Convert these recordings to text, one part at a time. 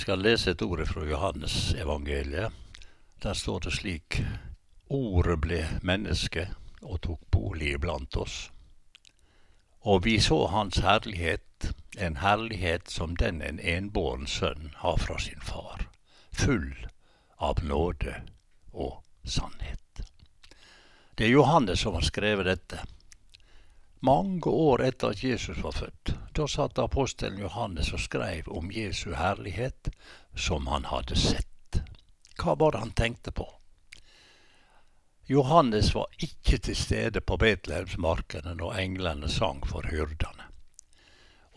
skal lese et ord fra Johannes evangeliet. Der står det slik Ordet ble menneske og tok bolig iblant oss. Og vi så Hans herlighet, en herlighet som den en enbåren sønn har fra sin far, full av nåde og sannhet. Det er Johannes som har skrevet dette. Mange år etter at Jesus var født, da satt apostelen Johannes og skrev om Jesu herlighet som han hadde sett. Hva var det han tenkte på? Johannes var ikke til stede på Betlehemsmarkene når englene sang for hyrdene.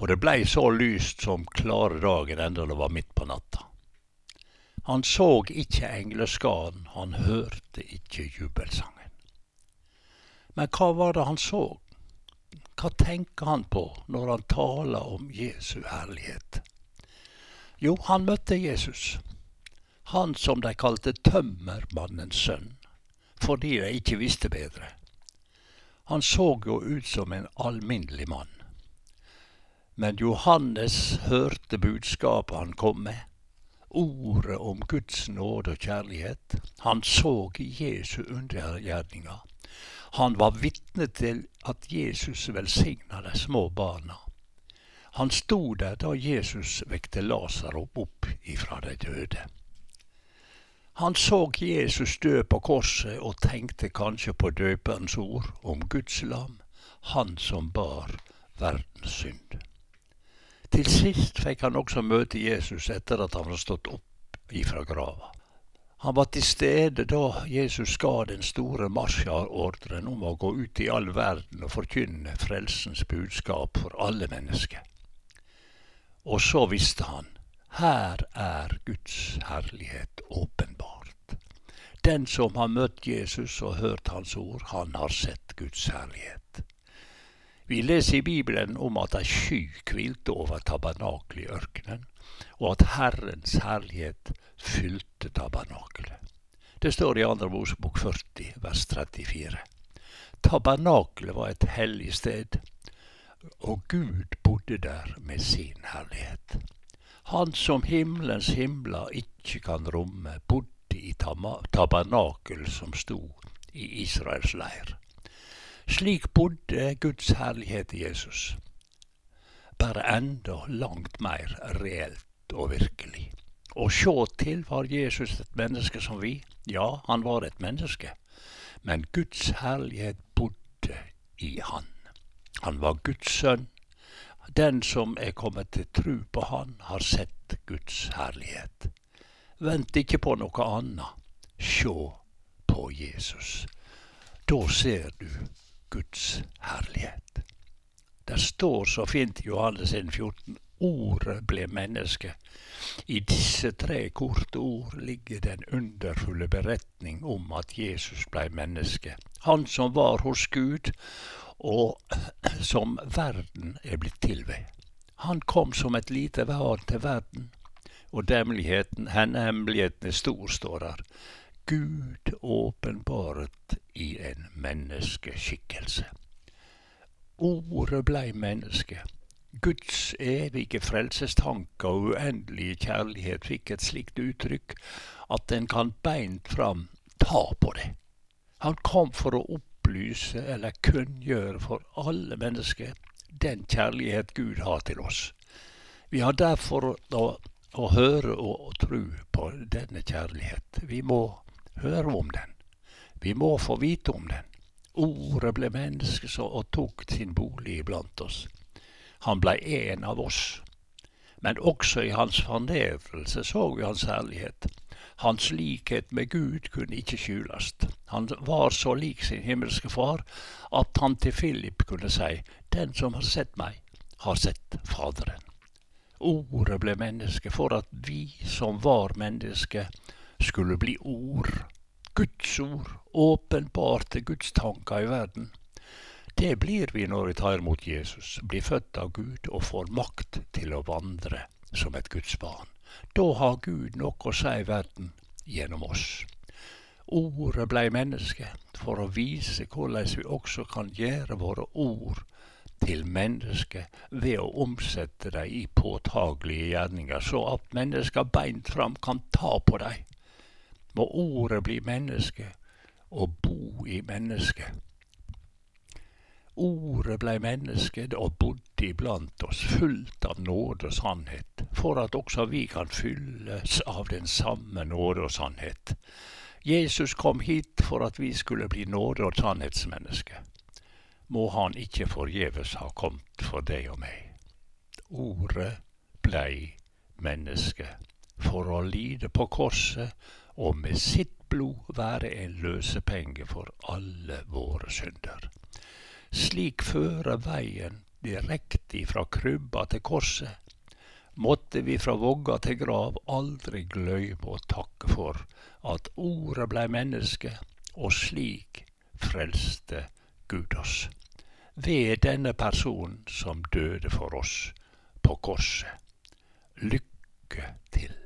Og det blei så lyst som klare dagen enda det var midt på natta. Han så ikke engleskaden, han hørte ikke jubelsangen. Men hva var det han så? Hva tenker han på når han taler om Jesu herlighet? Jo, han møtte Jesus, han som de kalte tømmermannens sønn, fordi de ikke visste bedre. Han så jo ut som en alminnelig mann. Men Johannes hørte budskapet han kom med, ordet om Guds nåde og kjærlighet. Han så Jesu undergjerninger han var vitne til at Jesus velsigna de små barna. Han sto der da Jesus vekte Lasarop opp ifra de døde. Han så Jesus dø på korset og tenkte kanskje på døperens ord om Guds lam, han som bar verdens synd. Til sist fikk han også møte Jesus etter at han var stått opp ifra grava. Han var til stede da Jesus ga den store marsjordren om å gå ut i all verden og forkynne frelsens budskap for alle mennesker. Og så visste han her er Guds herlighet åpenbart. Den som har møtt Jesus og hørt hans ord, han har sett Guds herlighet. Vi leser i Bibelen om at ei sky hvilte over tabernaklet i ørkenen, og at Herrens herlighet fylte tabernakelet. Det står i Andre Mosebok 40, vers 34. Tabernakelet var et hellig sted, og Gud bodde der med sin herlighet. Han som himmelens himler ikke kan romme, bodde i tabernakel som sto i Israels leir. Slik bodde Guds herlighet i Jesus, bare enda langt mer reelt og virkelig. Og sjå til var Jesus et menneske som vi. Ja, han var et menneske. Men Guds herlighet bodde i han. Han var Guds sønn. Den som er kommet til tru på Han, har sett Guds herlighet. Vent ikke på noe annet. Sjå på Jesus. Da ser du Guds herlighet. Det står så fint i Johannes 14 Ordet ble menneske. I disse tre korte ord ligger den underfulle beretning om at Jesus blei menneske. Han som var hos Gud, og som verden er blitt til ved. Han kom som et lite barn til verden, og hemmeligheten, hemmeligheten er stor, står der. Gud åpenbaret i en menneskeskikkelse. Ordet blei menneske. Guds evige frelsestanke og uendelige kjærlighet fikk et slikt uttrykk at en kan beint fram ta på det. Han kom for å opplyse eller kunngjøre for alle mennesker den kjærlighet Gud har til oss. Vi har derfor å, å høre og tro på denne kjærlighet. Vi må høre om den. Vi må få vite om den. Ordet ble menneske og tok sin bolig iblant oss. Han blei en av oss. Men også i hans fornedrelse så vi hans herlighet. Hans likhet med Gud kunne ikke skjulast. Han var så lik sin himmelske far at han til Philip kunne si, Den som har sett meg, har sett Faderen. Ordet ble menneske for at vi som var mennesker, skulle bli ord. Guds ord, åpenbarte Guds tanker i verden. Det blir vi når vi tar imot Jesus, blir født av Gud og får makt til å vandre som et Guds barn. Da har Gud noe å si i verden gjennom oss. Ordet blei menneske for å vise hvordan vi også kan gjøre våre ord til mennesket ved å omsette dem i påtagelige gjerninger, så at mennesker beint fram kan ta på dem. Må ordet bli menneske og bo i mennesket. Ordet blei menneske og bodde iblant oss, fullt av nåde og sannhet, for at også vi kan fylles av den samme nåde og sannhet. Jesus kom hit for at vi skulle bli nåde- og sannhetsmennesker må han ikke forgjeves ha kommet for deg og meg. Ordet blei menneske for å lide på korset og med sitt blod være en løsepenge for alle våre synder. Slik fører veien direkte ifra krybba til korset. Måtte vi fra vogga til grav aldri gløyme å takke for at ordet blei menneske, og slik frelste Gud oss ved denne personen som døde for oss på korset. Lykke til.